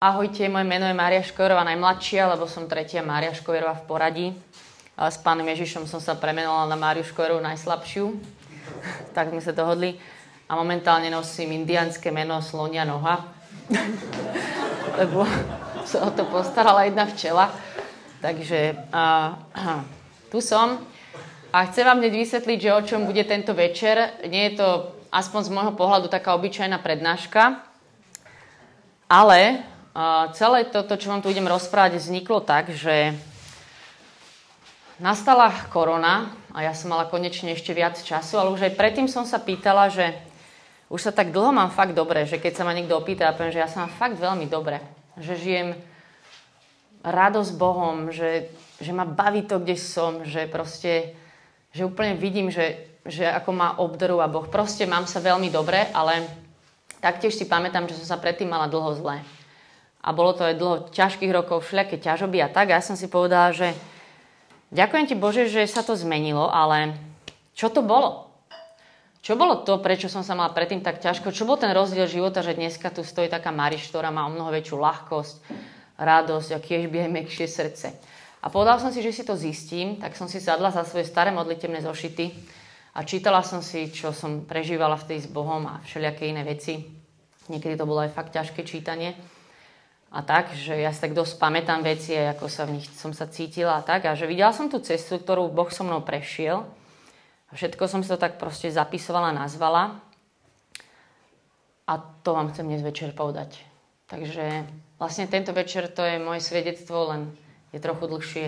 Ahojte, moje meno je Mária Škojerová najmladšia, lebo som tretia Mária Škojerová v poradí. S pánom Ježišom som sa premenovala na Máriu Škojerovú najslabšiu. tak sme sa dohodli. A momentálne nosím indianské meno Slonia Noha. lebo sa o to postarala jedna včela. Takže a, tu som. A chcem vám hneď vysvetliť, že o čom bude tento večer. Nie je to aspoň z môjho pohľadu taká obyčajná prednáška, ale celé toto, čo vám tu idem rozprávať, vzniklo tak, že nastala korona a ja som mala konečne ešte viac času, ale už aj predtým som sa pýtala, že už sa tak dlho mám fakt dobre, že keď sa ma niekto opýta, ja poviem, že ja sa mám fakt veľmi dobre, že žijem radosť Bohom, že, že ma baví to, kde som, že proste, že úplne vidím, že, že ako ma obdarúva Boh. Proste mám sa veľmi dobre, ale taktiež si pamätám, že som sa predtým mala dlho zle a bolo to aj dlho ťažkých rokov, všelijaké ťažoby a tak. A ja som si povedala, že ďakujem ti Bože, že sa to zmenilo, ale čo to bolo? Čo bolo to, prečo som sa mala predtým tak ťažko? Čo bol ten rozdiel života, že dneska tu stojí taká Mariš, ktorá má o mnoho väčšiu ľahkosť, radosť a kiež by aj mekšie srdce. A povedal som si, že si to zistím, tak som si sadla za svoje staré modlitebné zošity a čítala som si, čo som prežívala v tej s Bohom a všelijaké iné veci. Niekedy to bolo aj fakt ťažké čítanie a tak, že ja si tak dosť pamätám veci, ako sa v nich som sa cítila a tak. A že videla som tú cestu, ktorú Boh so mnou prešiel. A všetko som si to tak proste zapisovala, nazvala. A to vám chcem dnes večer povedať. Takže vlastne tento večer to je moje svedectvo, len je trochu dlhšie.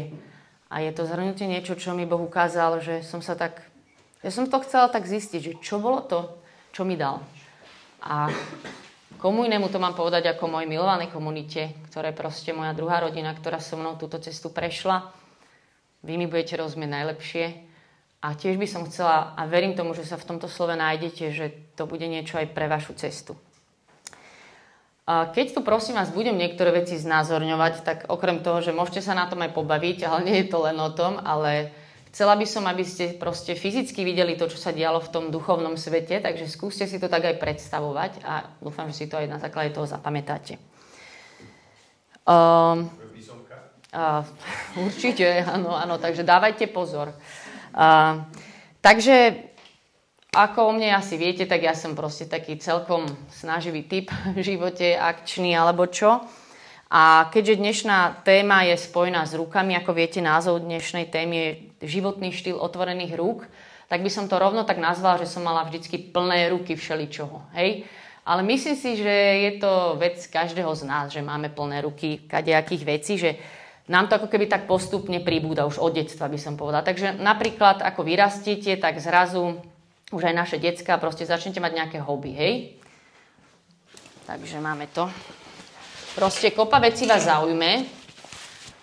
A je to zhrnutie niečo, čo mi Boh ukázal, že som sa tak... Ja som to chcela tak zistiť, že čo bolo to, čo mi dal. A Komu inému to mám povedať ako mojej milovanej komunite, je proste moja druhá rodina, ktorá so mnou túto cestu prešla. Vy mi budete rozumieť najlepšie. A tiež by som chcela, a verím tomu, že sa v tomto slove nájdete, že to bude niečo aj pre vašu cestu. Keď tu prosím vás budem niektoré veci znázorňovať, tak okrem toho, že môžete sa na tom aj pobaviť, ale nie je to len o tom, ale Chcela by som, aby ste proste fyzicky videli to, čo sa dialo v tom duchovnom svete, takže skúste si to tak aj predstavovať a dúfam, že si to aj na základe toho zapamätáte. Um, uh, určite, áno, áno, takže dávajte pozor. Uh, takže ako o mne asi viete, tak ja som proste taký celkom snaživý typ v živote, akčný alebo čo. A keďže dnešná téma je spojená s rukami, ako viete, názov dnešnej témy je životný štýl otvorených rúk, tak by som to rovno tak nazvala, že som mala vždycky plné ruky všeličoho. Hej? Ale myslím si, že je to vec každého z nás, že máme plné ruky kadejakých vecí, že nám to ako keby tak postupne pribúda už od detstva, by som povedala. Takže napríklad, ako vyrastíte, tak zrazu už aj naše decka proste začnete mať nejaké hobby, hej? Takže máme to. Proste kopa veci vás zaujme,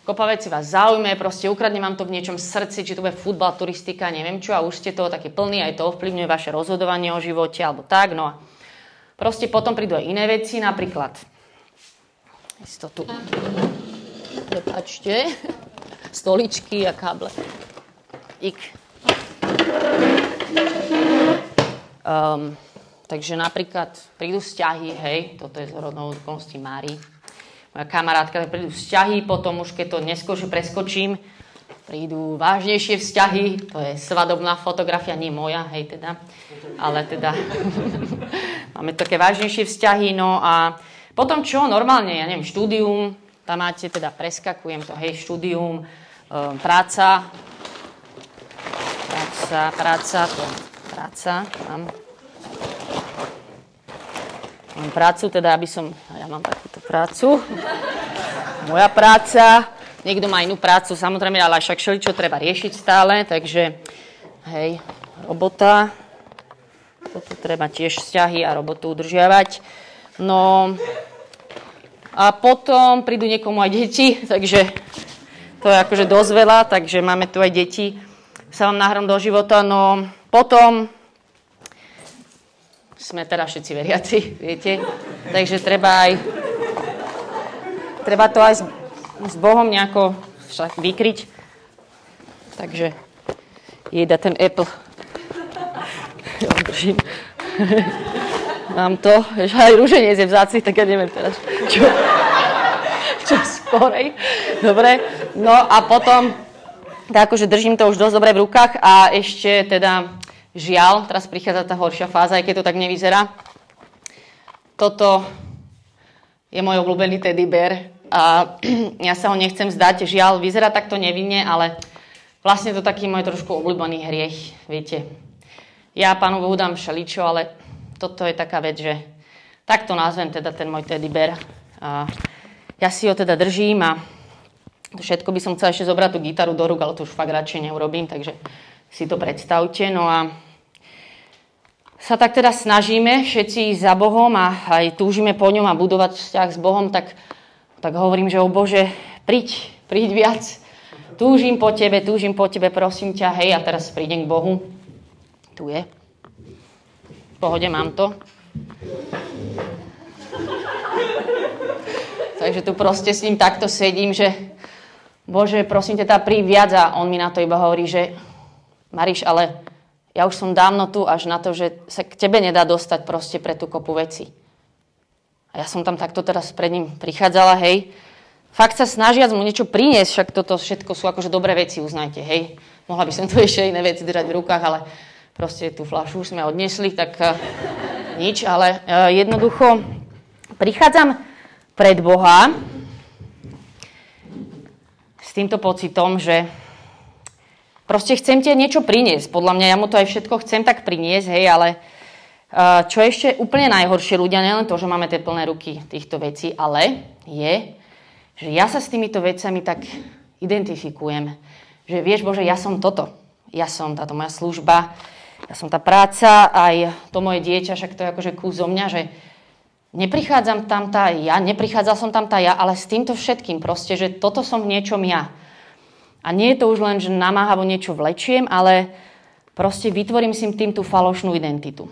kopa veci vás zaujme, proste ukradne vám to v niečom srdci, či to bude futbal, turistika, neviem čo, a už ste toho také plní, aj to ovplyvňuje vaše rozhodovanie o živote, alebo tak, no a proste potom prídu aj iné veci, napríklad, tu, prepačte, stoličky a káble. Ik. Um, takže napríklad prídu vzťahy, hej, toto je z rodnou Mári, kamarátka, prídu vzťahy, potom už keď to neskôr preskočím, prídu vážnejšie vzťahy, to je svadobná fotografia, nie moja, hej teda, ale teda máme také vážnejšie vzťahy, no a potom čo, normálne, ja neviem, štúdium, tam máte, teda preskakujem to, hej, štúdium, um, práca, práca, práca, to práca, tam, mám prácu, teda aby som, ja mám takúto prácu, moja práca, niekto má inú prácu, samozrejme, ale však čo treba riešiť stále, takže hej, robota, toto treba tiež vzťahy a robotu udržiavať. No a potom prídu niekomu aj deti, takže to je akože dosť veľa, takže máme tu aj deti, sa vám nahrám do života, no potom sme teda všetci veriaci, viete. Takže treba aj, treba to aj s, s Bohom nejako však vykryť. Takže jeda ten Apple. Mám to, že aj rúženec je vzácný, tak ja neviem teraz, čo. skorej. Dobre. No a potom, tak akože držím to už dosť dobre v rukách a ešte teda žiaľ, teraz prichádza tá horšia fáza, aj keď to tak nevyzerá. Toto je môj obľúbený teddy bear a ja sa ho nechcem zdať. Žiaľ, vyzerá takto nevinne, ale vlastne to taký môj trošku obľúbený hriech, viete. Ja pánu Bohu dám všeličo, ale toto je taká vec, že takto nazvem teda ten môj teddy bear. A ja si ho teda držím a všetko by som chcela ešte zobrať tú gitaru do rúk, ale to už fakt radšej neurobím, takže si to predstavte. No a sa tak teda snažíme všetci za Bohom a aj túžime po ňom a budovať vzťah s Bohom, tak, tak hovorím, že o Bože, príď, príď viac. Túžim po tebe, túžim po tebe, prosím ťa, hej, a teraz prídem k Bohu. Tu je. V pohode, mám to. Takže tu proste s ním takto sedím, že Bože, prosím ťa, tá prí viac a on mi na to iba hovorí, že Mariš, ale ja už som dávno tu až na to, že sa k tebe nedá dostať proste pre tú kopu veci. A ja som tam takto teraz pred ním prichádzala, hej. Fakt sa snažiac mu niečo priniesť, však toto všetko sú akože dobré veci, uznajte, hej. Mohla by som tu ešte iné veci držať v rukách, ale proste tú flašu sme odnesli, tak uh, nič, ale uh, jednoducho prichádzam pred Boha s týmto pocitom, že proste chcem ti niečo priniesť. Podľa mňa ja mu to aj všetko chcem tak priniesť, hej, ale čo ešte úplne najhoršie ľudia, nielen to, že máme tie plné ruky týchto vecí, ale je, že ja sa s týmito vecami tak identifikujem. Že vieš, Bože, ja som toto. Ja som táto moja služba, ja som tá práca, aj to moje dieťa, však to je akože kus zo mňa, že Neprichádzam tam tá ja, neprichádzal som tam tá ja, ale s týmto všetkým proste, že toto som v niečom ja. A nie je to už len, že namáhavo niečo vlečiem, ale proste vytvorím si tým tú falošnú identitu.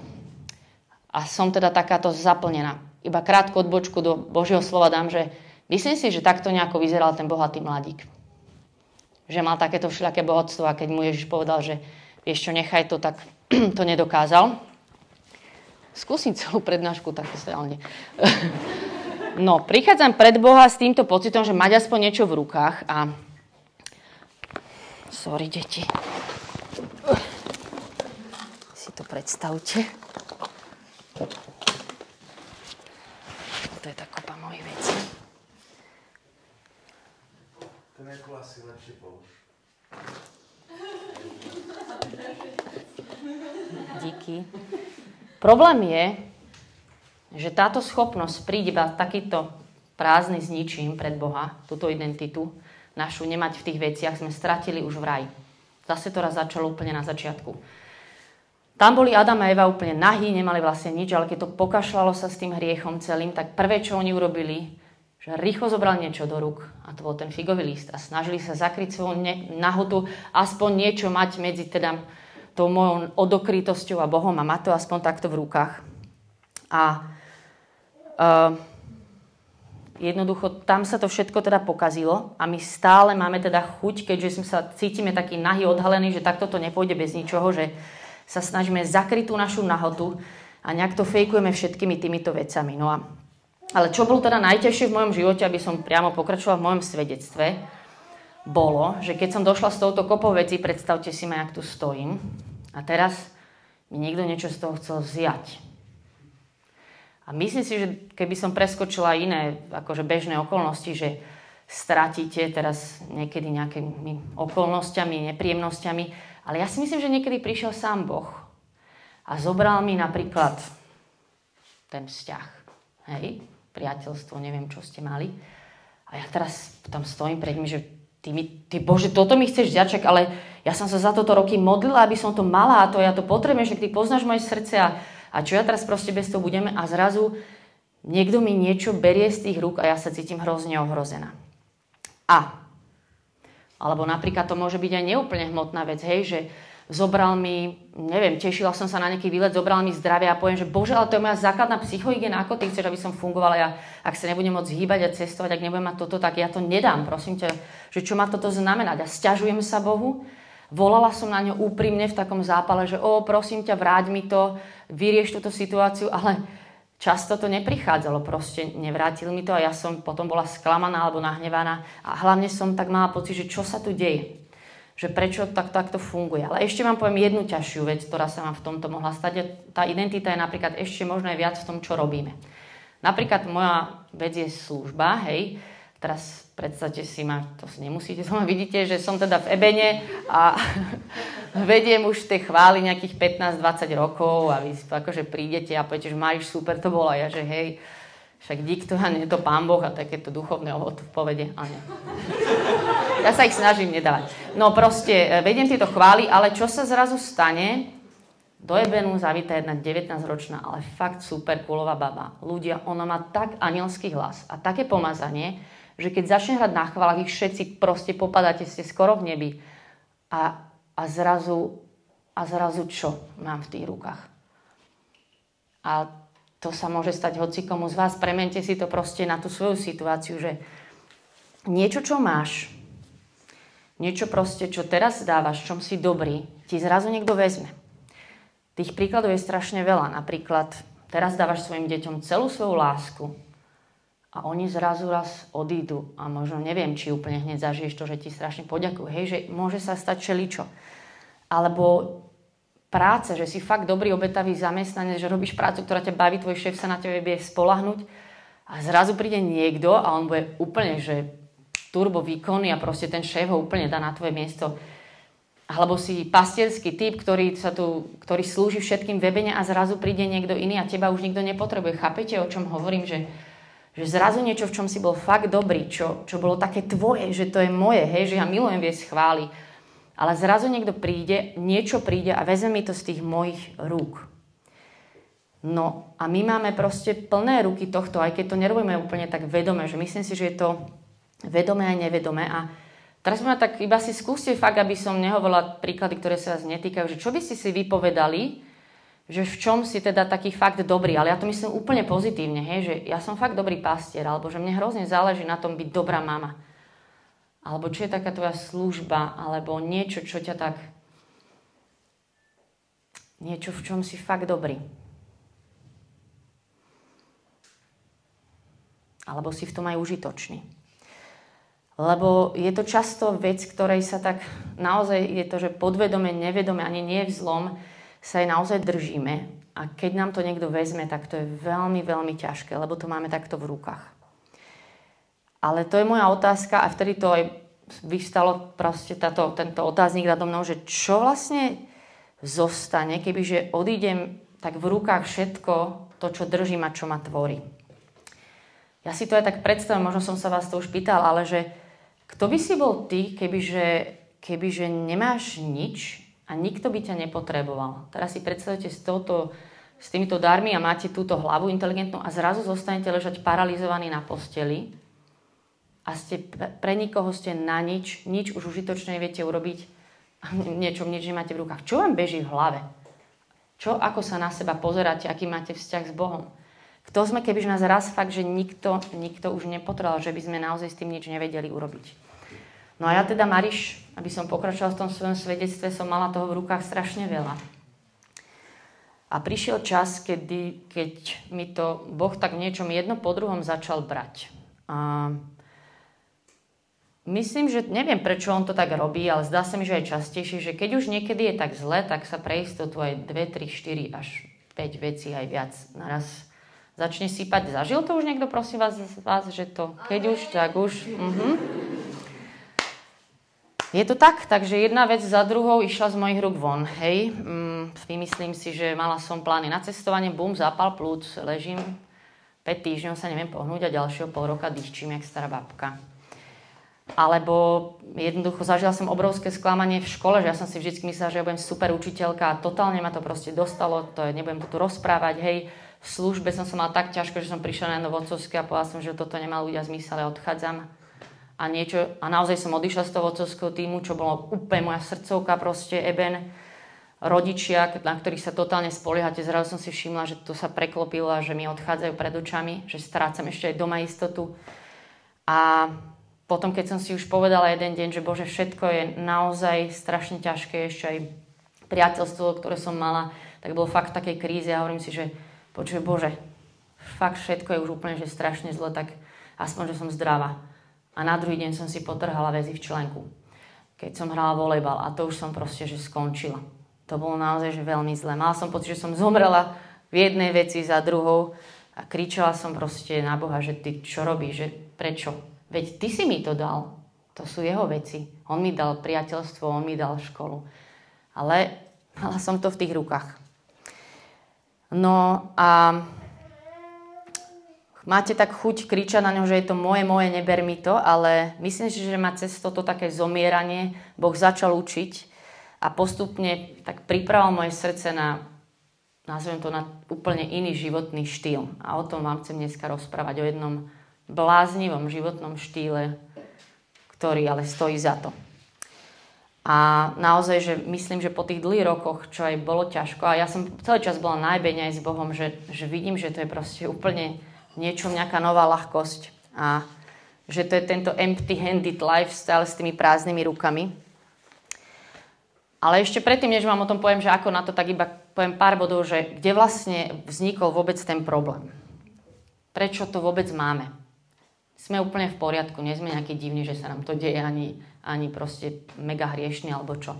A som teda takáto zaplnená. Iba krátku odbočku do Božieho slova dám, že myslím si, že takto nejako vyzeral ten bohatý mladík. Že mal takéto všelijaké bohatstvo a keď mu Ježiš povedal, že vieš čo, nechaj to, tak to nedokázal. Skúsim celú prednášku tak reálne. No, prichádzam pred Boha s týmto pocitom, že mať aspoň niečo v rukách a... Sorry, deti. Si to predstavte. To je tá kopa mojich vecí. Ten asi lepšie polož. Díky. Problém je, že táto schopnosť príde iba takýto prázdny s ničím pred Boha, túto identitu našu nemať v tých veciach, sme stratili už v raj. Zase to raz začalo úplne na začiatku. Tam boli Adam a Eva úplne nahý, nemali vlastne nič, ale keď to pokašľalo sa s tým hriechom celým, tak prvé, čo oni urobili, že rýchlo zobrali niečo do rúk a to bol ten figový list a snažili sa zakryť svoju nahotu, aspoň niečo mať medzi teda tou mojou odokrytosťou a Bohom a má to aspoň takto v rukách. A uh, jednoducho tam sa to všetko teda pokazilo a my stále máme teda chuť, keďže sme sa cítime taký nahý, odhalený, že takto to nepôjde bez ničoho, že sa snažíme zakryť tú našu nahotu a nejak to fejkujeme všetkými týmito vecami. No a, ale čo bolo teda najťažšie v mojom živote, aby som priamo pokračovala v mojom svedectve, bolo, že keď som došla s touto kopou veci, predstavte si ma, jak tu stojím, a teraz mi niekto niečo z toho chcel vziať. A myslím si, že keby som preskočila iné akože bežné okolnosti, že stratíte teraz niekedy nejakými okolnostiami, nepríjemnosťami, ale ja si myslím, že niekedy prišiel sám Boh a zobral mi napríklad ten vzťah. Hej, priateľstvo, neviem, čo ste mali. A ja teraz tam stojím pred nimi, že ty, mi, ty Bože, toto mi chceš vziať, ale ja som sa za toto roky modlila, aby som to mala a to ja to potrebujem, že ty poznáš moje srdce a, a čo ja teraz proste bez toho budeme a zrazu niekto mi niečo berie z tých rúk a ja sa cítim hrozne ohrozená. A, alebo napríklad to môže byť aj neúplne hmotná vec, hej, že zobral mi, neviem, tešila som sa na nejaký výlet, zobral mi zdravie a poviem, že bože, ale to je moja základná psychohygiena, ako ty chceš, aby som fungovala, ja, ak sa nebudem môcť hýbať a cestovať, ak nebudem mať toto, tak ja to nedám, prosím ťa, že čo má toto znamenať. A stiažujem sa Bohu, volala som na ňo úprimne v takom zápale, že o, prosím ťa, vráť mi to, vyrieš túto situáciu, ale často to neprichádzalo, proste nevrátili mi to a ja som potom bola sklamaná alebo nahnevaná a hlavne som tak mala pocit, že čo sa tu deje že prečo tak, takto funguje. Ale ešte vám poviem jednu ťažšiu vec, ktorá sa vám v tomto mohla stať. Tá identita je napríklad ešte možno aj viac v tom, čo robíme. Napríklad moja vec je služba, hej. Teraz predstavte si ma, to si nemusíte, to vidíte, že som teda v Ebene a vediem už tie chvály nejakých 15-20 rokov a vy akože prídete a poviete, že máš super to bolo a ja, že hej, však dík to a nie to pán Boh a takéto duchovné ovo povede, ale nie. Ja sa ich snažím nedávať. No proste, e, vediem tieto chvály, ale čo sa zrazu stane? Do Ebenu zavíta jedna 19-ročná, ale fakt super kulová baba. Ľudia, ona má tak anielský hlas a také pomazanie, že keď začne hrať na chválach, ich všetci proste popadáte, ste skoro v nebi. A, a zrazu, a zrazu čo mám v tých rukách? A to sa môže stať hocikomu z vás. Premente si to proste na tú svoju situáciu, že niečo, čo máš, niečo proste, čo teraz dávaš, čom si dobrý, ti zrazu niekto vezme. Tých príkladov je strašne veľa. Napríklad teraz dávaš svojim deťom celú svoju lásku a oni zrazu raz odídu a možno neviem, či úplne hneď zažiješ to, že ti strašne poďakujú. Hej, že môže sa stať čeličo. Alebo práce, že si fakt dobrý obetavý zamestnanec, že robíš prácu, ktorá ťa baví, tvoj šéf sa na tebe vie spolahnuť a zrazu príde niekto a on bude úplne, že turbo výkony a proste ten šéf ho úplne dá na tvoje miesto. Alebo si pastierský typ, ktorý, sa tu, ktorý slúži všetkým webene a zrazu príde niekto iný a teba už nikto nepotrebuje. Chápete, o čom hovorím? Že, že zrazu niečo, v čom si bol fakt dobrý, čo, čo bolo také tvoje, že to je moje, hej, že ja milujem viesť chvály. Ale zrazu niekto príde, niečo príde a vezme mi to z tých mojich rúk. No a my máme proste plné ruky tohto, aj keď to nerobíme úplne tak vedome, že myslím si, že je to vedomé aj nevedomé. A teraz ma tak iba si skúste fakt, aby som nehovorila príklady, ktoré sa vás netýkajú, že čo by ste si vypovedali, že v čom si teda taký fakt dobrý, ale ja to myslím úplne pozitívne, hej, že ja som fakt dobrý pastier, alebo že mne hrozne záleží na tom byť dobrá mama. Alebo čo je taká tvoja služba, alebo niečo, čo ťa tak... Niečo, v čom si fakt dobrý. Alebo si v tom aj užitočný. Lebo je to často vec, ktorej sa tak naozaj je to, že podvedome, nevedome, ani nie v zlom, sa aj naozaj držíme. A keď nám to niekto vezme, tak to je veľmi, veľmi ťažké, lebo to máme takto v rukách. Ale to je moja otázka a vtedy to aj vyvstalo proste táto, tento otáznik nado mnou, že čo vlastne zostane, kebyže odídem tak v rukách všetko to, čo držím a čo ma tvorí. Ja si to aj tak predstavím, možno som sa vás to už pýtal, ale že kto by si bol ty, kebyže, kebyže nemáš nič a nikto by ťa nepotreboval? Teraz si predstavte s, touto, s týmito darmi a máte túto hlavu inteligentnú a zrazu zostanete ležať paralizovaní na posteli a ste pre nikoho ste na nič, nič už užitočne neviete urobiť niečo nič nemáte v rukách. Čo vám beží v hlave? Čo, ako sa na seba pozeráte, aký máte vzťah s Bohom? Kto sme, keby nás raz fakt, že nikto, nikto už nepotreboval, že by sme naozaj s tým nič nevedeli urobiť. No a ja teda, Mariš, aby som pokračoval v tom svojom svedectve, som mala toho v rukách strašne veľa. A prišiel čas, kedy, keď mi to Boh tak niečom jedno po druhom začal brať. A myslím, že neviem, prečo on to tak robí, ale zdá sa mi, že aj častejšie, že keď už niekedy je tak zle, tak sa pre istotu aj 2, 3, 4 až 5 vecí aj viac naraz začne sypať. Zažil to už niekto, prosím vás, vás že to, keď už, tak už. Uh-huh. Je to tak, takže jedna vec za druhou išla z mojich rúk von. Hej, mm, vymyslím si, že mala som plány na cestovanie, bum, zápal plúc, ležím 5 týždňov sa neviem pohnúť a ďalšieho pol roka dýchčím, jak stará babka. Alebo jednoducho zažila som obrovské sklamanie v škole, že ja som si vždy myslela, že ja budem super učiteľka a totálne ma to proste dostalo, to je, nebudem to tu rozprávať, hej v službe som sa mal tak ťažko, že som prišla na novodcovské a povedala som, že toto nemá ľudia zmysel, ja odchádzam. A, niečo, a naozaj som odišla z toho vodcovského týmu, čo bolo úplne moja srdcovka, proste Eben, rodičia, na ktorých sa totálne spoliehate. Zrazu som si všimla, že to sa preklopilo a že mi odchádzajú pred očami, že strácam ešte aj doma istotu. A potom, keď som si už povedala jeden deň, že Bože, všetko je naozaj strašne ťažké, ešte aj priateľstvo, ktoré som mala, tak bolo fakt v takej kríze a hovorím si, že počuje Bože, fakt všetko je už úplne, že strašne zle, tak aspoň, že som zdravá. A na druhý deň som si potrhala väzy v členku, keď som hrala volejbal a to už som proste, že skončila. To bolo naozaj že veľmi zle. Mala som pocit, že som zomrela v jednej veci za druhou a kričala som proste na Boha, že ty čo robíš, že prečo? Veď ty si mi to dal. To sú jeho veci. On mi dal priateľstvo, on mi dal školu. Ale mala som to v tých rukách. No a máte tak chuť kričať na ňo, že je to moje, moje, neber mi to, ale myslím si, že ma cez toto také zomieranie Boh začal učiť a postupne tak pripravil moje srdce na, nazvem to, na úplne iný životný štýl. A o tom vám chcem dneska rozprávať, o jednom bláznivom životnom štýle, ktorý ale stojí za to. A naozaj, že myslím, že po tých dlhých rokoch, čo aj bolo ťažko, a ja som celý čas bola najbeň aj s Bohom, že, že vidím, že to je proste úplne niečo, nejaká nová ľahkosť a že to je tento empty-handed lifestyle s tými prázdnymi rukami. Ale ešte predtým, než vám o tom poviem, že ako na to, tak iba poviem pár bodov, že kde vlastne vznikol vôbec ten problém. Prečo to vôbec máme? Sme úplne v poriadku, nie sme nejaký divní, že sa nám to deje ani ani proste mega hriešný alebo čo.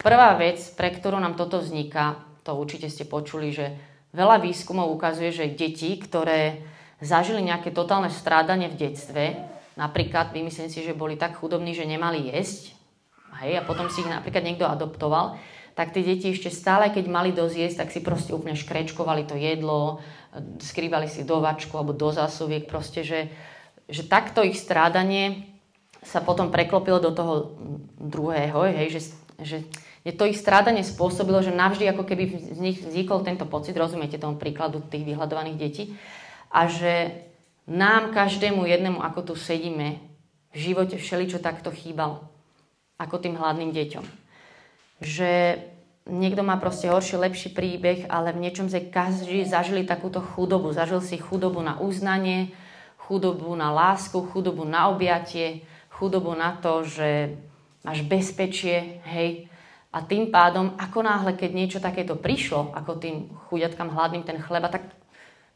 Prvá vec, pre ktorú nám toto vzniká, to určite ste počuli, že veľa výskumov ukazuje, že deti, ktoré zažili nejaké totálne strádanie v detstve, napríklad vymyslím si, že boli tak chudobní, že nemali jesť, hej, a potom si ich napríklad niekto adoptoval, tak tie deti ešte stále, keď mali dosť jesť, tak si proste úplne škrečkovali to jedlo, skrývali si do vačku alebo do zásoviek, proste, že, že takto ich strádanie sa potom preklopilo do toho druhého, hej, že, že to ich strádanie spôsobilo, že navždy ako keby z nich vznikol tento pocit, rozumiete tomu príkladu tých vyhľadovaných detí, a že nám, každému jednému, ako tu sedíme, v živote všeličo takto chýbalo. Ako tým hladným deťom. Že niekto má proste horší, lepší príbeh, ale v niečom sme každý zažili takúto chudobu. Zažil si chudobu na uznanie, chudobu na lásku, chudobu na objatie, chudobu na to, že máš bezpečie, hej. A tým pádom, ako náhle, keď niečo takéto prišlo, ako tým chudiatkám hladným ten chleba, tak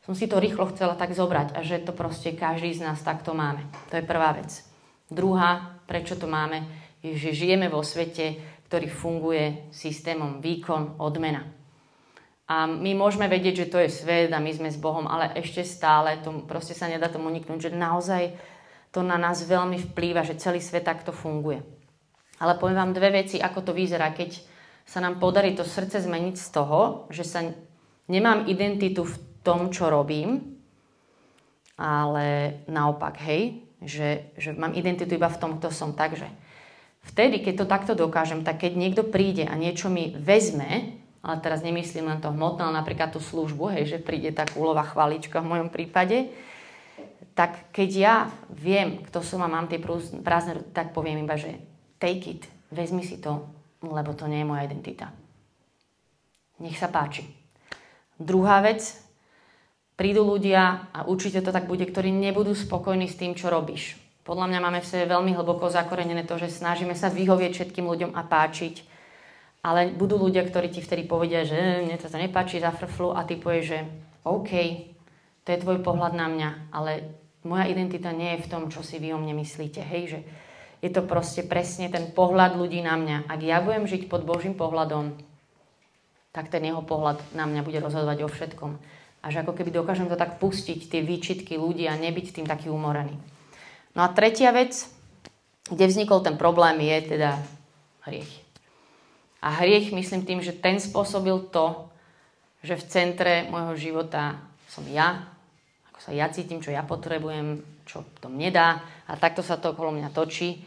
som si to rýchlo chcela tak zobrať a že to proste každý z nás takto máme. To je prvá vec. Druhá, prečo to máme, je, že žijeme vo svete, ktorý funguje systémom výkon, odmena. A my môžeme vedieť, že to je svet a my sme s Bohom, ale ešte stále to proste sa nedá tomu uniknúť, že naozaj to na nás veľmi vplýva, že celý svet takto funguje. Ale poviem vám dve veci, ako to vyzerá, keď sa nám podarí to srdce zmeniť z toho, že sa nemám identitu v tom, čo robím, ale naopak, hej, že, že mám identitu iba v tom, kto som. Takže vtedy, keď to takto dokážem, tak keď niekto príde a niečo mi vezme, ale teraz nemyslím len to hmotné, ale napríklad tú službu, hej, že príde tá kúlová chvalička v mojom prípade, tak keď ja viem, kto som a mám tie prázdne, tak poviem iba, že take it, vezmi si to, lebo to nie je moja identita. Nech sa páči. Druhá vec, prídu ľudia, a určite to tak bude, ktorí nebudú spokojní s tým, čo robíš. Podľa mňa máme v sebe veľmi hlboko zakorenené to, že snažíme sa vyhovieť všetkým ľuďom a páčiť. Ale budú ľudia, ktorí ti vtedy povedia, že mne to nepáči, zafrflu a ty povieš, že OK, to je tvoj pohľad na mňa, ale moja identita nie je v tom, čo si vy o mne myslíte. Hej, že je to proste presne ten pohľad ľudí na mňa. Ak ja budem žiť pod Božím pohľadom, tak ten jeho pohľad na mňa bude rozhodovať o všetkom. Až ako keby dokážem to tak pustiť, tie výčitky ľudí a nebyť tým taký umorený. No a tretia vec, kde vznikol ten problém, je teda hriech. A hriech myslím tým, že ten spôsobil to, že v centre môjho života som ja, sa ja cítim, čo ja potrebujem, čo to mne dá a takto sa to okolo mňa točí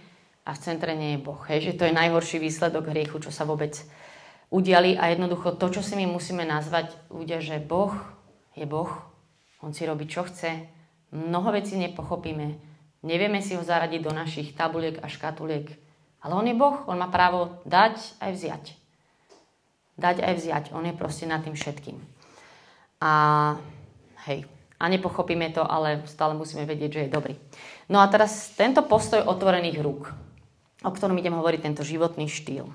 a v centre nie je Boh. Hej, že to je najhorší výsledok hriechu, čo sa vôbec udiali a jednoducho to, čo si my musíme nazvať ľudia, že Boh je Boh, On si robí, čo chce, mnoho vecí nepochopíme, nevieme si ho zaradiť do našich tabuliek a škatuliek, ale On je Boh, On má právo dať aj vziať. Dať aj vziať, On je proste nad tým všetkým. A hej, a nepochopíme to, ale stále musíme vedieť, že je dobrý. No a teraz tento postoj otvorených rúk, o ktorom idem hovoriť, tento životný štýl.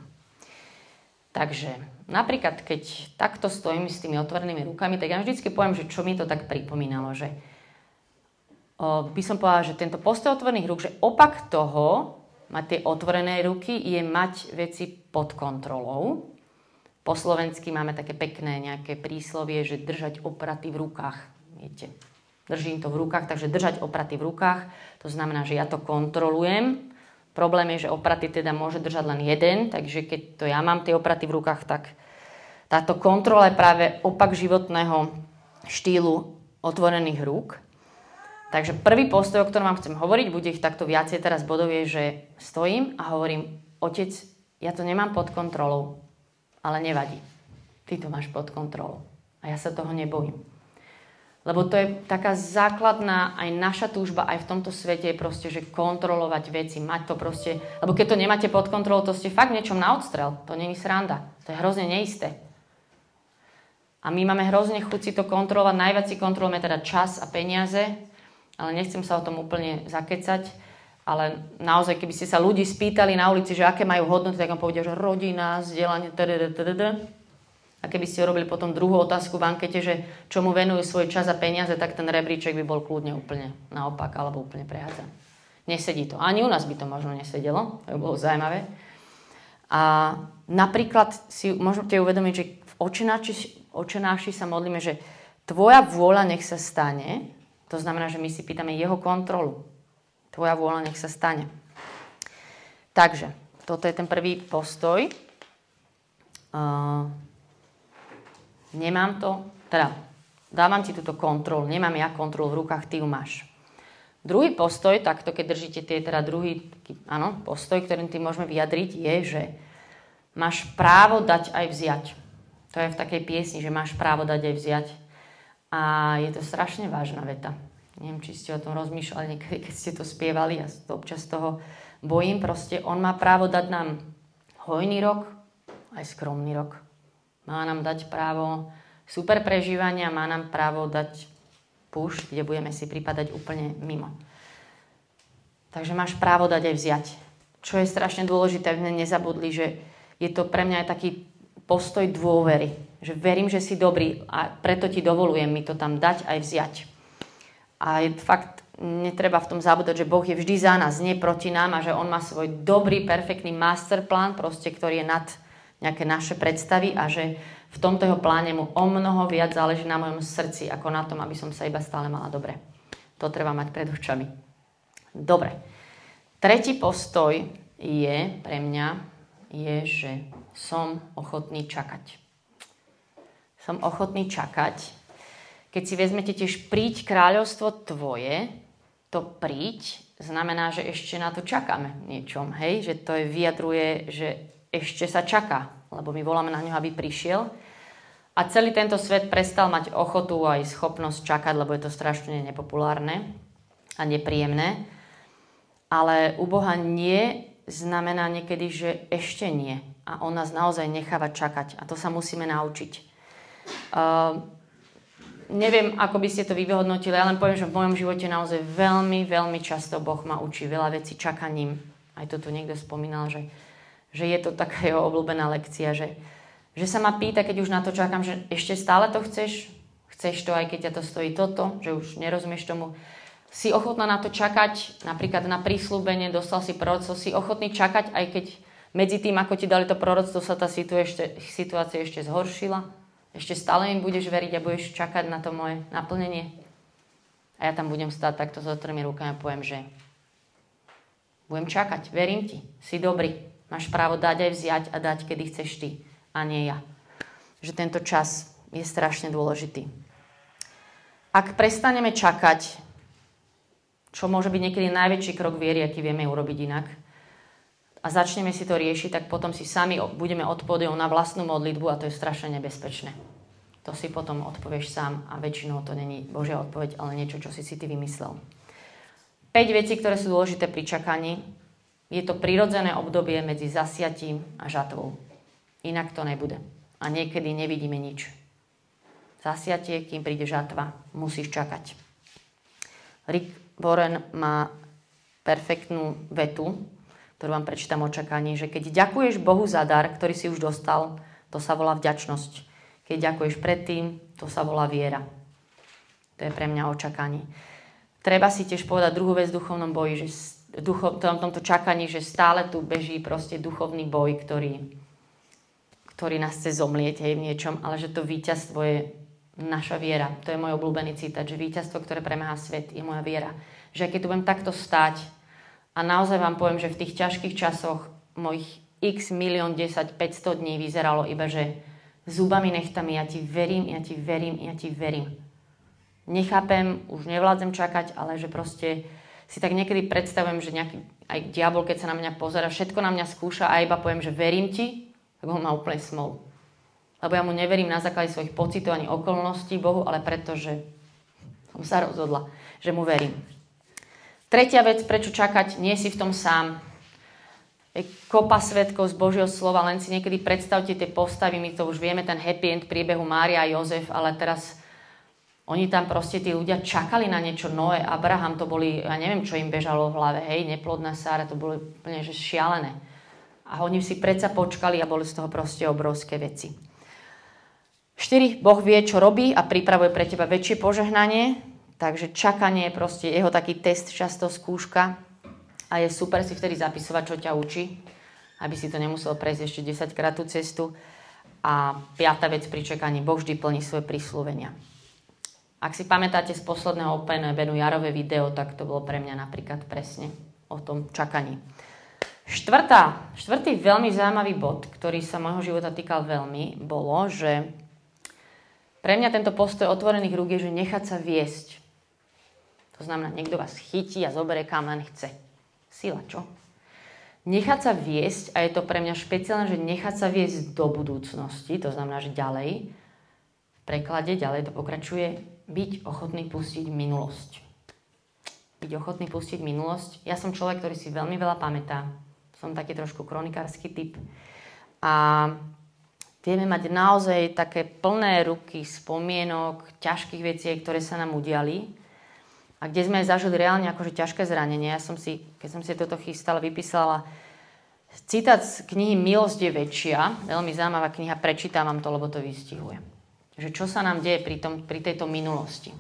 Takže napríklad, keď takto stojím s tými otvorenými rukami, tak ja vždycky poviem, že čo mi to tak pripomínalo, že o, by som povedala, že tento postoj otvorených rúk, že opak toho, mať tie otvorené ruky, je mať veci pod kontrolou. Po slovensky máme také pekné nejaké príslovie, že držať opraty v rukách. Viete, držím to v rukách, takže držať opraty v rukách, to znamená, že ja to kontrolujem, Problém je, že opraty teda môže držať len jeden, takže keď to ja mám tie opraty v rukách, tak táto kontrola je práve opak životného štýlu otvorených rúk. Takže prvý postoj, o ktorom vám chcem hovoriť, bude ich takto viacej teraz bodov, je, že stojím a hovorím, otec, ja to nemám pod kontrolou, ale nevadí. Ty to máš pod kontrolou. A ja sa toho nebojím. Lebo to je taká základná aj naša túžba aj v tomto svete je proste, že kontrolovať veci, mať to proste, lebo keď to nemáte pod kontrolou, to ste fakt niečom na odstrel. To není sranda. To je hrozne neisté. A my máme hrozne chuť si to kontrolovať. Najviac si kontrolujeme teda čas a peniaze, ale nechcem sa o tom úplne zakecať. Ale naozaj, keby ste sa ľudí spýtali na ulici, že aké majú hodnoty, tak vám povedia, že rodina, vzdelanie, tdd, a keby ste urobili potom druhú otázku v ankete, že čomu venujú svoj čas a peniaze, tak ten rebríček by bol kľudne úplne naopak alebo úplne prehádzaný. Nesedí to. Ani u nás by to možno nesedelo. To by bolo zaujímavé. A napríklad si môžete uvedomiť, že v očenáši, očenáši sa modlíme, že tvoja vôľa nech sa stane. To znamená, že my si pýtame jeho kontrolu. Tvoja vôľa nech sa stane. Takže, toto je ten prvý postoj. Nemám to, teda dávam ti túto kontrolu, nemám ja kontrolu v rukách, ty ju máš. Druhý postoj, takto keď držíte tie, teda druhý áno, postoj, ktorým ty môžeme vyjadriť, je, že máš právo dať aj vziať. To je v takej piesni, že máš právo dať aj vziať. A je to strašne vážna veta. Neviem, či ste o tom rozmýšľali niekedy, keď ste to spievali. Ja to občas toho bojím. Proste on má právo dať nám hojný rok, aj skromný rok. Má nám dať právo super prežívania, má nám právo dať puš, kde budeme si pripadať úplne mimo. Takže máš právo dať aj vziať. Čo je strašne dôležité, aby nezabudli, že je to pre mňa aj taký postoj dôvery. Že verím, že si dobrý a preto ti dovolujem mi to tam dať aj vziať. A je fakt, netreba v tom zabúdať, že Boh je vždy za nás, nie proti nám a že On má svoj dobrý, perfektný masterplán, proste, ktorý je nad nejaké naše predstavy a že v tomto jeho pláne mu o mnoho viac záleží na mojom srdci, ako na tom, aby som sa iba stále mala dobre. To treba mať pred očami. Dobre. Tretí postoj je pre mňa, je, že som ochotný čakať. Som ochotný čakať. Keď si vezmete tiež príď kráľovstvo tvoje, to príď znamená, že ešte na to čakáme niečom, hej? Že to je vyjadruje, že ešte sa čaká, lebo my voláme na ňo, aby prišiel. A celý tento svet prestal mať ochotu aj schopnosť čakať, lebo je to strašne nepopulárne a nepríjemné. Ale u Boha nie znamená niekedy, že ešte nie. A on nás naozaj necháva čakať. A to sa musíme naučiť. Uh, neviem, ako by ste to vyhodnotili, ja len poviem, že v mojom živote naozaj veľmi, veľmi často Boh ma učí veľa vecí čakaním. Aj to tu niekto spomínal, že že je to taká jeho obľúbená lekcia, že, že sa ma pýta, keď už na to čakám, že ešte stále to chceš, chceš to, aj keď ťa to stojí toto, že už nerozumieš tomu, si ochotná na to čakať, napríklad na prísľubenie, dostal si proroctvo, si ochotný čakať, aj keď medzi tým, ako ti dali to proroctvo, sa tá situácia ešte zhoršila. Ešte stále im budeš veriť a budeš čakať na to moje naplnenie. A ja tam budem stáť takto s otvorými rukami a poviem, že budem čakať, verím ti, si dobrý, Máš právo dať aj vziať a dať, kedy chceš ty a nie ja. Že tento čas je strašne dôležitý. Ak prestaneme čakať, čo môže byť niekedy najväčší krok viery, aký vieme urobiť inak, a začneme si to riešiť, tak potom si sami budeme odpovedať na vlastnú modlitbu a to je strašne nebezpečné. To si potom odpovieš sám a väčšinou to není Božia odpoveď, ale niečo, čo si si ty vymyslel. 5 vecí, ktoré sú dôležité pri čakaní, je to prirodzené obdobie medzi zasiatím a žatvou. Inak to nebude. A niekedy nevidíme nič. Zasiatie, kým príde žatva, musíš čakať. Rick Warren má perfektnú vetu, ktorú vám prečítam o čakaní, že keď ďakuješ Bohu za dar, ktorý si už dostal, to sa volá vďačnosť. Keď ďakuješ predtým, to sa volá viera. To je pre mňa očakanie. Treba si tiež povedať druhú vec v duchovnom boji, že ducho, v tomto čakaní, že stále tu beží proste duchovný boj, ktorý, ktorý nás chce zomlieť hej, v niečom, ale že to víťazstvo je naša viera. To je môj obľúbený citát, že víťazstvo, ktoré premáha svet, je moja viera. Že keď tu budem takto stať a naozaj vám poviem, že v tých ťažkých časoch mojich x milión 10, 500 dní vyzeralo iba, že zubami nechtami, ja ti verím, ja ti verím, ja ti verím nechápem, už nevládzem čakať, ale že proste si tak niekedy predstavujem, že nejaký aj diabol, keď sa na mňa pozera, všetko na mňa skúša a iba poviem, že verím ti, tak on má úplne smol. Lebo ja mu neverím na základe svojich pocitov ani okolností Bohu, ale preto, že som sa rozhodla, že mu verím. Tretia vec, prečo čakať, nie si v tom sám. Je kopa svetkov z Božieho slova, len si niekedy predstavte tie postavy, my to už vieme, ten happy end príbehu Mária a Jozef, ale teraz oni tam proste tí ľudia čakali na niečo. Noé, Abraham, to boli, ja neviem, čo im bežalo v hlave, hej, neplodná Sára, to bolo úplne že šialené. A oni si predsa počkali a boli z toho proste obrovské veci. 4. Boh vie, čo robí a pripravuje pre teba väčšie požehnanie, takže čakanie je proste jeho taký test, často skúška a je super si vtedy zapisovať, čo ťa učí, aby si to nemusel prejsť ešte 10 krát tú cestu. A piata vec pri čakaní, Boh vždy plní svoje príslovenia. Ak si pamätáte z posledného Open Benu Jarové video, tak to bolo pre mňa napríklad presne o tom čakaní. Štvrtá, štvrtý veľmi zaujímavý bod, ktorý sa môjho života týkal veľmi, bolo, že pre mňa tento postoj otvorených rúk je, že nechať sa viesť. To znamená, niekto vás chytí a zoberie kam len chce. Sila, čo? Nechať sa viesť, a je to pre mňa špeciálne, že nechať sa viesť do budúcnosti, to znamená, že ďalej, v preklade ďalej to pokračuje, byť ochotný pustiť minulosť. Byť ochotný pustiť minulosť. Ja som človek, ktorý si veľmi veľa pamätá. Som taký trošku kronikársky typ. A vieme mať naozaj také plné ruky spomienok, ťažkých vecí, ktoré sa nám udiali a kde sme zažili reálne akože ťažké zranenie. Ja som si, keď som si toto chystala, vypísala citát z knihy Milosť je väčšia. Veľmi zaujímavá kniha, prečítam vám to, lebo to vystihuje že čo sa nám deje pri, tom, pri tejto minulosti.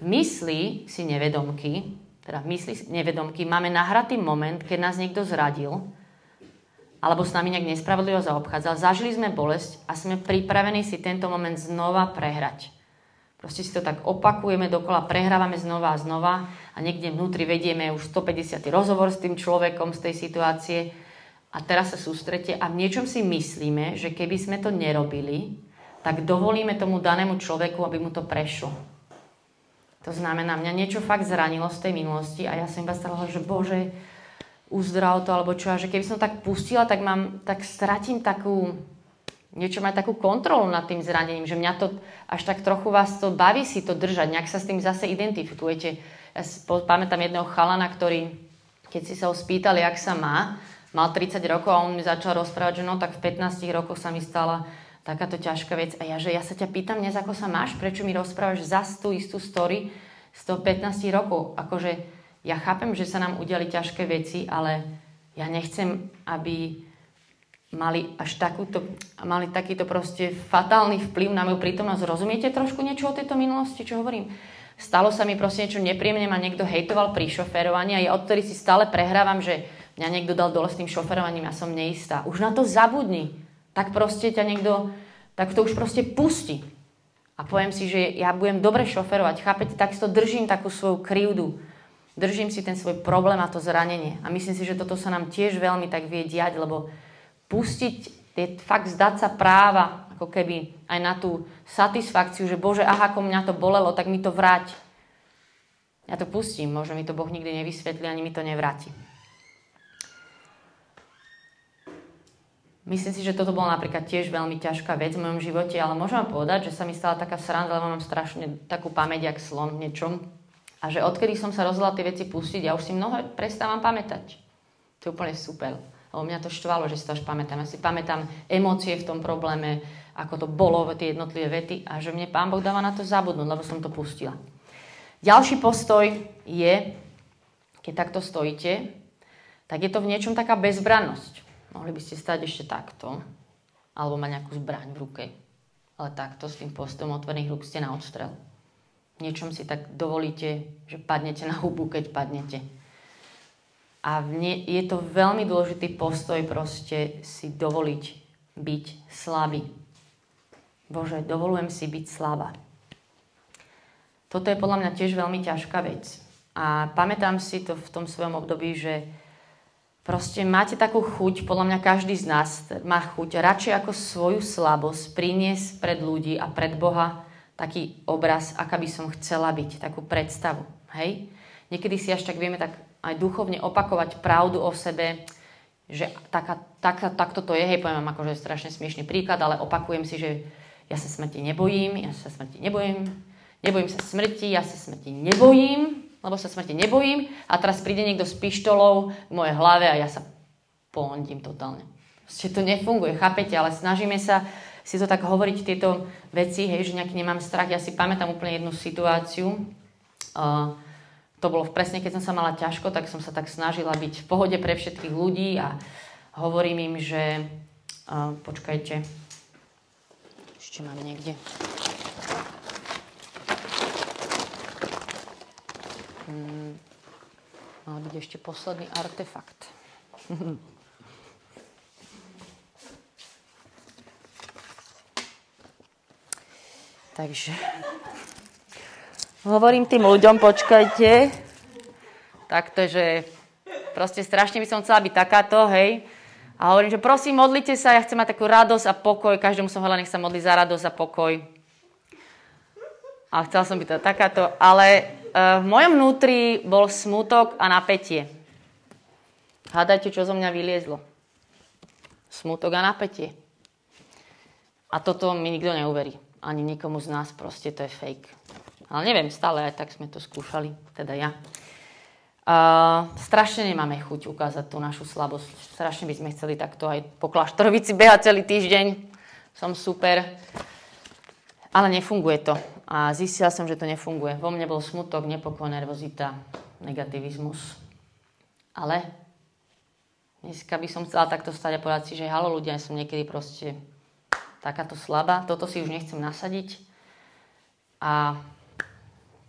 V mysli si nevedomky, teda v mysli nevedomky máme nahratý moment, keď nás niekto zradil, alebo s nami nejak nespravodlivo zaobchádzal, zažili sme bolesť a sme pripravení si tento moment znova prehrať. Proste si to tak opakujeme dokola, prehrávame znova a znova a niekde vnútri vedieme už 150. rozhovor s tým človekom z tej situácie a teraz sa sústrete a v niečom si myslíme, že keby sme to nerobili, tak dovolíme tomu danému človeku, aby mu to prešlo. To znamená, mňa niečo fakt zranilo z tej minulosti a ja som iba stala, že Bože, uzdrav to, alebo čo, a že keby som tak pustila, tak, mám, tak stratím takú, niečo má takú kontrolu nad tým zranením, že mňa to až tak trochu vás to baví si to držať, nejak sa s tým zase identifikujete. Ja si pamätám jedného chalana, ktorý, keď si sa ho spýtali, jak sa má, mal 30 rokov a on mi začal rozprávať, že no tak v 15 rokoch sa mi stala takáto ťažká vec. A ja, že ja sa ťa pýtam dnes, ako sa máš, prečo mi rozprávaš zas tú istú story z toho 15 rokov. Akože ja chápem, že sa nám udiali ťažké veci, ale ja nechcem, aby mali až takúto, mali takýto proste fatálny vplyv na moju prítomnosť. Rozumiete trošku niečo o tejto minulosti, čo hovorím? Stalo sa mi proste niečo nepríjemné, ma niekto hejtoval pri šoferovaní a ja odtedy si stále prehrávam, že mňa niekto dal dole s tým šoferovaním, ja som neistá. Už na to zabudni tak proste ťa niekto, tak to už proste pustí. A poviem si, že ja budem dobre šoferovať, chápete, tak si to držím takú svoju krivdu. Držím si ten svoj problém a to zranenie. A myslím si, že toto sa nám tiež veľmi tak vie diať, lebo pustiť je fakt zdať sa práva, ako keby aj na tú satisfakciu, že Bože, aha, ako mňa to bolelo, tak mi to vráť. Ja to pustím, možno mi to Boh nikdy nevysvetlí, ani mi to nevráti. Myslím si, že toto bola napríklad tiež veľmi ťažká vec v mojom živote, ale môžem vám povedať, že sa mi stala taká sranda, lebo mám strašne takú pamäť, jak slon v niečom. A že odkedy som sa rozhodla tie veci pustiť, ja už si mnoho prestávam pamätať. To je úplne super. Lebo mňa to štvalo, že si to až pamätám. Ja si pamätám emócie v tom probléme, ako to bolo, tie jednotlivé vety a že mne Pán Boh dáva na to zabudnúť, lebo som to pustila. Ďalší postoj je, keď takto stojíte, tak je to v niečom taká bezbrannosť. Mohli by ste stať ešte takto, alebo mať nejakú zbraň v ruke. Ale takto s tým postom otvorených rúk ste na odstrel. V niečom si tak dovolíte, že padnete na hubu, keď padnete. A ne, je to veľmi dôležitý postoj proste si dovoliť byť slabý. Bože, dovolujem si byť slabá. Toto je podľa mňa tiež veľmi ťažká vec. A pamätám si to v tom svojom období, že Proste máte takú chuť, podľa mňa každý z nás má chuť radšej ako svoju slabosť priniesť pred ľudí a pred Boha taký obraz, aká by som chcela byť, takú predstavu. Hej? Niekedy si až tak vieme tak aj duchovne opakovať pravdu o sebe, že taká, taká, takto to je, hej, poviem vám akože strašne smiešný príklad, ale opakujem si, že ja sa smrti nebojím, ja sa smrti nebojím, nebojím sa smrti, ja sa smrti nebojím, lebo sa smrti nebojím a teraz príde niekto s pištolou v mojej hlave a ja sa pondím totálne. Proste to nefunguje, chápete, ale snažíme sa si to tak hovoriť, tieto veci, hej, že nejaký nemám strach. Ja si pamätám úplne jednu situáciu, uh, to bolo presne, keď som sa mala ťažko, tak som sa tak snažila byť v pohode pre všetkých ľudí a hovorím im, že uh, počkajte, ešte mám niekde. Hmm, mal byť ešte posledný artefakt. Takže hovorím tým ľuďom, počkajte, takto, že proste strašne by som chcela byť takáto, hej. A hovorím, že prosím, modlite sa, ja chcem mať takú radosť a pokoj, každému som hovorila, nech sa modli za radosť a pokoj. A chcela som byť takáto, ale Eh, v mojom vnútri bol smutok a napätie. Hádajte, čo zo mňa vyliezlo. Smutok a napätie. A toto mi nikto neuverí. Ani nikomu z nás proste to je fake. Ale neviem, stále aj tak sme to skúšali, teda ja. Uh, strašne nemáme chuť ukázať tú našu slabosť. Strašne by sme chceli takto aj po kláštorovici behať celý týždeň. Som super. Ale nefunguje to. A zistila som, že to nefunguje. Vo mne bol smutok, nepokoj, nervozita, negativizmus. Ale dneska by som chcela takto stať a povedať si, že halo ľudia, ja som niekedy proste takáto slabá, toto si už nechcem nasadiť. A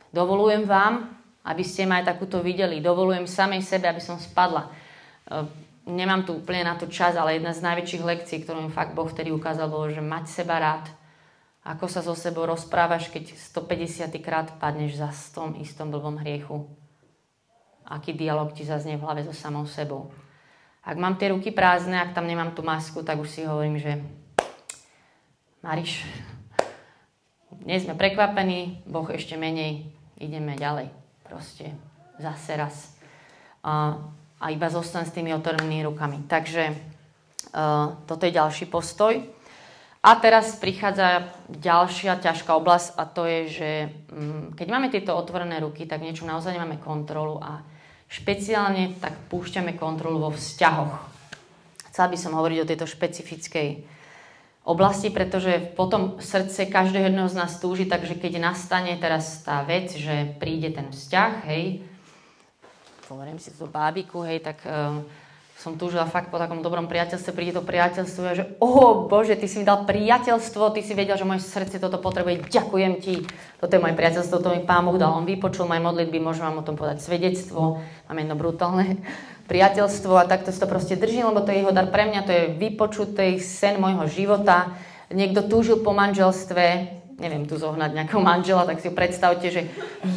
dovolujem vám, aby ste ma aj takúto videli. Dovolujem samej sebe, aby som spadla. E, nemám tu úplne na to čas, ale jedna z najväčších lekcií, ktorú mi fakt Boh vtedy ukázal, bolo, že mať seba rád, ako sa so sebou rozprávaš, keď 150 krát padneš za tom istom blbom hriechu? Aký dialog ti zaznie v hlave so samou sebou? Ak mám tie ruky prázdne, ak tam nemám tú masku, tak už si hovorím, že Mariš, nie sme prekvapení, Boh ešte menej, ideme ďalej. Proste zase raz. A, a iba zostan s tými otvorenými rukami. Takže uh, toto je ďalší postoj. A teraz prichádza ďalšia ťažká oblasť a to je, že mm, keď máme tieto otvorené ruky, tak niečo naozaj nemáme kontrolu a špeciálne tak púšťame kontrolu vo vzťahoch. Chcela by som hovoriť o tejto špecifickej oblasti, pretože potom srdce každého jedného z nás túži, takže keď nastane teraz tá vec, že príde ten vzťah, hej, hovorím si to bábiku, hej, tak uh, som túžila fakt po takom dobrom priateľstve, príde to priateľstvo a že oh Bože, ty si mi dal priateľstvo, ty si vedel, že moje srdce toto potrebuje, ďakujem ti. Toto je moje priateľstvo, to mi Pán Boh dal, on vypočul moje modlitby, môžem vám o tom povedať svedectvo, mám jedno brutálne priateľstvo a takto si to proste držím, lebo to je jeho dar pre mňa, to je vypočutý sen môjho života. Niekto túžil po manželstve, neviem tu zohnať nejakého manžela, tak si predstavte, že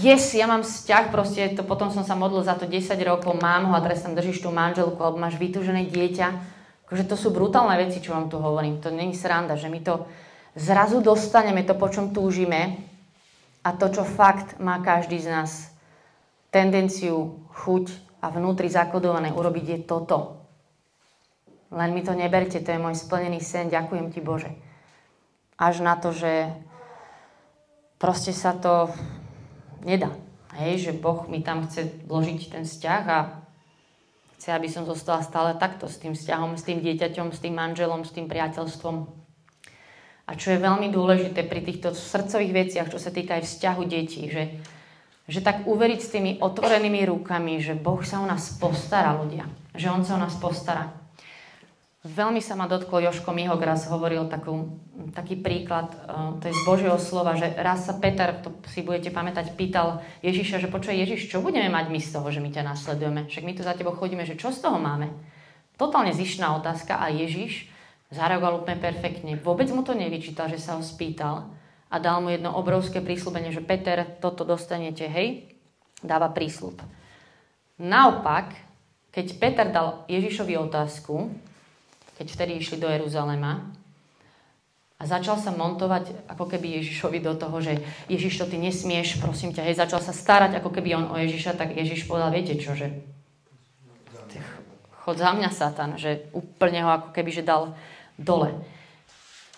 yes, ja mám vzťah, proste to potom som sa modlil za to 10 rokov, mám ho a teraz tam držíš tú manželku alebo máš vytúžené dieťa. Akože to sú brutálne veci, čo vám tu hovorím. To není sranda, že my to zrazu dostaneme, to po čom túžime a to, čo fakt má každý z nás tendenciu, chuť a vnútri zakodované urobiť je toto. Len mi to neberte, to je môj splnený sen, ďakujem ti Bože. Až na to, že proste sa to nedá. Hej, že Boh mi tam chce vložiť ten vzťah a chce, aby som zostala stále takto s tým vzťahom, s tým dieťaťom, s tým manželom, s tým priateľstvom. A čo je veľmi dôležité pri týchto srdcových veciach, čo sa týka aj vzťahu detí, že, že tak uveriť s tými otvorenými rukami, že Boh sa o nás postará ľudia. Že On sa o nás postará. Veľmi sa ma dotklo, Joško Mihok raz hovoril takú, taký príklad, uh, to je z Božieho slova, že raz sa Peter, to si budete pamätať, pýtal Ježiša, že počuje Ježiš, čo budeme mať my z toho, že my ťa nasledujeme? Však my tu za tebou chodíme, že čo z toho máme? Totálne zišná otázka a Ježiš zareagoval úplne perfektne. Vôbec mu to nevyčítal, že sa ho spýtal a dal mu jedno obrovské prísľubenie, že Peter, toto dostanete, hej, dáva prísľub. Naopak, keď Peter dal Ježišovi otázku, keď vtedy išli do Jeruzalema a začal sa montovať ako keby Ježišovi do toho, že Ježiš, to ty nesmieš, prosím ťa, hej, začal sa starať ako keby on o Ježiša, tak Ježiš povedal, viete čo, že chod za mňa, Satan, že úplne ho ako keby že dal dole.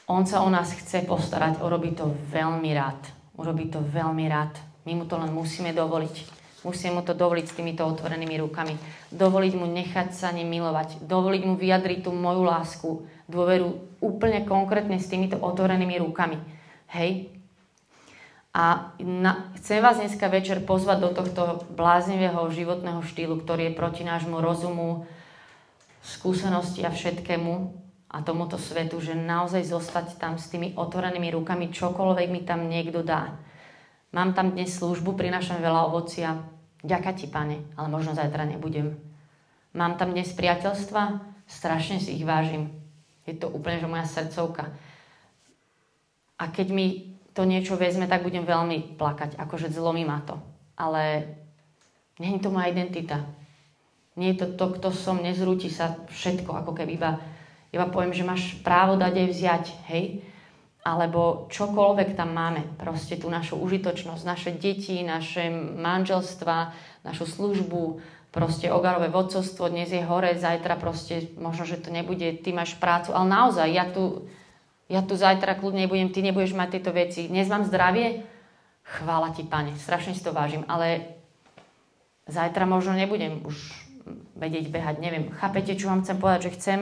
On sa o nás chce postarať, urobí to veľmi rád. Urobí to veľmi rád. My mu to len musíme dovoliť. Musíme mu to dovoliť s týmito otvorenými rukami. Dovoliť mu nechať sa ním milovať. Dovoliť mu vyjadriť tú moju lásku, dôveru úplne konkrétne s týmito otvorenými rukami. Hej? A na, chcem vás dneska večer pozvať do tohto bláznivého životného štýlu, ktorý je proti nášmu rozumu, skúsenosti a všetkému a tomuto svetu, že naozaj zostať tam s tými otvorenými rukami, čokoľvek mi tam niekto dá. Mám tam dnes službu, prinášam veľa ovocia, Ďaká ti, pane, ale možno zajtra nebudem. Mám tam dnes priateľstva, strašne si ich vážim. Je to úplne, že moja srdcovka. A keď mi to niečo vezme, tak budem veľmi plakať, akože zlomí ma to. Ale nie je to moja identita. Nie je to to, kto som, nezrúti sa všetko, ako keby iba, iba poviem, že máš právo dať aj vziať, hej? Alebo čokoľvek tam máme, proste tú našu užitočnosť, naše deti, naše manželstva, našu službu, proste ogarové vodcovstvo, dnes je hore, zajtra proste, možno, že to nebude, ty máš prácu, ale naozaj, ja tu, ja tu zajtra kľudne nebudem, ty nebudeš mať tieto veci, dnes mám zdravie, chvála ti, pane, strašne si to vážim, ale zajtra možno nebudem už vedieť behať, neviem, chápete, čo vám chcem povedať, že chcem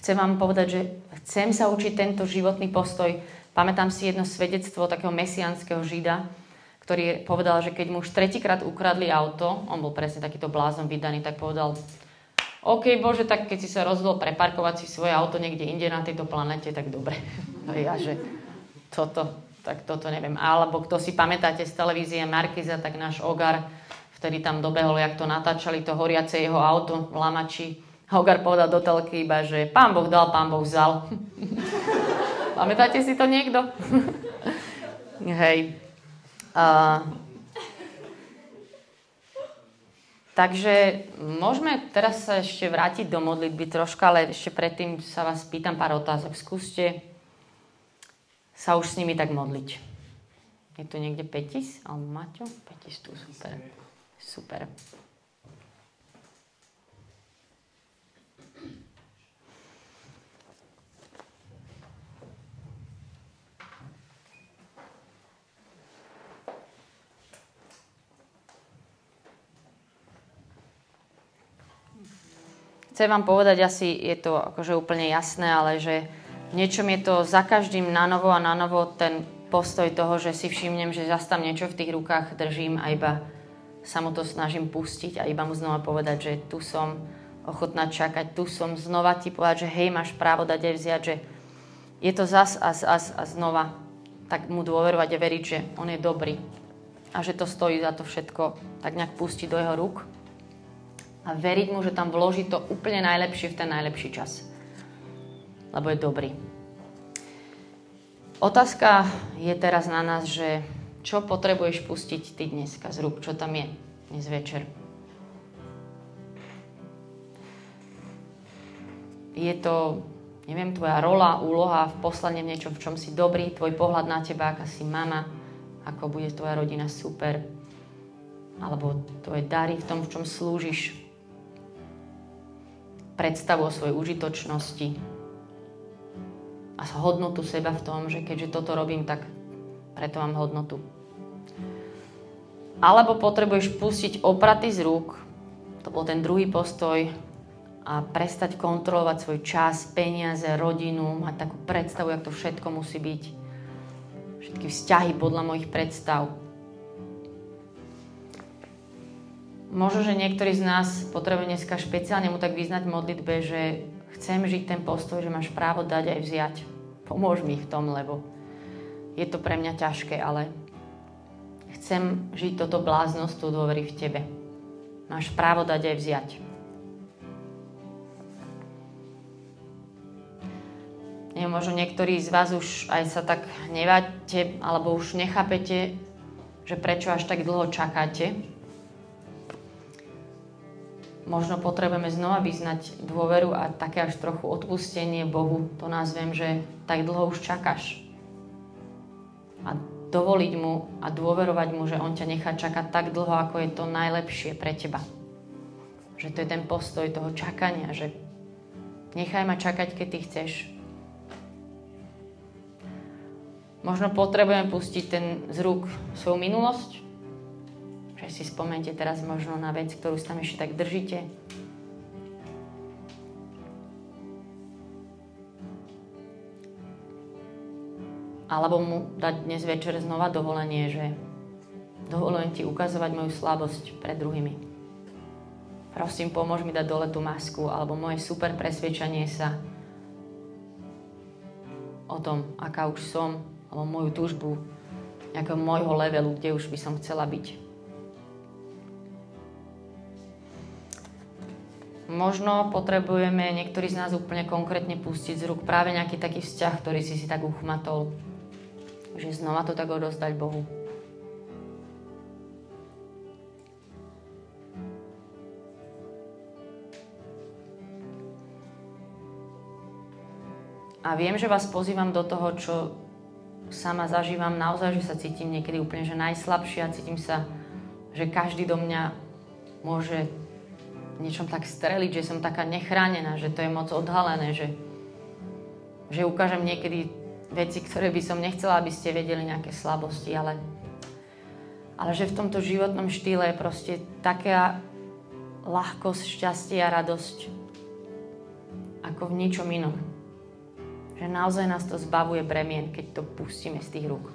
chcem vám povedať, že chcem sa učiť tento životný postoj. Pamätám si jedno svedectvo takého mesianského žida, ktorý povedal, že keď mu už tretíkrát ukradli auto, on bol presne takýto blázon vydaný, tak povedal, OK, Bože, tak keď si sa rozhodol preparkovať si svoje auto niekde inde na tejto planete, tak dobre. A ja, že toto, tak toto neviem. Alebo kto si pamätáte z televízie Markiza, tak náš Ogar, vtedy tam dobehol, jak to natáčali, to horiace jeho auto, lamači, Hogar povedal do telky iba, že pán Boh dal, pán Boh vzal. Pamätáte si to niekto? Hej. Uh, takže môžeme teraz sa ešte vrátiť do modlitby troška, ale ešte predtým sa vás pýtam pár otázok. Skúste sa už s nimi tak modliť. Je tu niekde Petis? Alebo Maťo? Petis tu, super. Super. Chcem vám povedať, asi je to akože úplne jasné, ale že niečom je to za každým na novo a na novo ten postoj toho, že si všimnem, že zase tam niečo v tých rukách držím a iba sa mu to snažím pustiť a iba mu znova povedať, že tu som ochotná čakať, tu som znova ti povedať, že hej, máš právo dať aj vziať, že je to zas a zas a znova tak mu dôverovať a veriť, že on je dobrý a že to stojí za to všetko tak nejak pustiť do jeho rúk a veriť mu, že tam vloží to úplne najlepšie v ten najlepší čas. Lebo je dobrý. Otázka je teraz na nás, že čo potrebuješ pustiť ty dneska z rúk, čo tam je dnes večer. Je to, neviem, tvoja rola, úloha v poslane v niečom, v čom si dobrý, tvoj pohľad na teba, aká si mama, ako bude tvoja rodina super, alebo tvoje dary v tom, v čom slúžiš, predstavu o svojej užitočnosti a hodnotu seba v tom, že keďže toto robím, tak preto mám hodnotu. Alebo potrebuješ pustiť opraty z rúk, to bol ten druhý postoj, a prestať kontrolovať svoj čas, peniaze, rodinu, mať takú predstavu, jak to všetko musí byť. Všetky vzťahy podľa mojich predstav. Možno, že niektorí z nás potrebujú dneska špeciálne mu tak vyznať modlitbe, že chcem žiť ten postoj, že máš právo dať aj vziať. Pomôž mi v tom, lebo je to pre mňa ťažké, ale chcem žiť toto bláznosť, tú dôvery v tebe. Máš právo dať aj vziať. Neviem, možno niektorí z vás už aj sa tak neváte, alebo už nechápete, že prečo až tak dlho čakáte. Možno potrebujeme znova vyznať dôveru a také až trochu odpustenie Bohu. To nazvem, že tak dlho už čakáš. A dovoliť mu a dôverovať mu, že on ťa nechá čakať tak dlho, ako je to najlepšie pre teba. Že to je ten postoj toho čakania, že nechaj ma čakať, keď ty chceš. Možno potrebujeme pustiť ten z rúk svoju minulosť, že si spomente teraz možno na vec, ktorú tam ešte tak držíte. Alebo mu dať dnes večer znova dovolenie, že dovolujem ti ukazovať moju slabosť pred druhými. Prosím, pomôž mi dať dole tú masku, alebo moje super presvedčanie sa o tom, aká už som, alebo moju túžbu nejakého môjho levelu, kde už by som chcela byť. Možno potrebujeme niektorí z nás úplne konkrétne pustiť z rúk práve nejaký taký vzťah, ktorý si si tak uchmatol. Že znova to tak odozdať Bohu. A viem, že vás pozývam do toho, čo sama zažívam naozaj, že sa cítim niekedy úplne že najslabšia, cítim sa, že každý do mňa môže niečom tak streliť, že som taká nechránená, že to je moc odhalené, že, že ukážem niekedy veci, ktoré by som nechcela, aby ste vedeli nejaké slabosti, ale, ale že v tomto životnom štýle je proste taká ľahkosť, šťastie a radosť ako v ničom inom že naozaj nás to zbavuje bremien, keď to pustíme z tých rúk.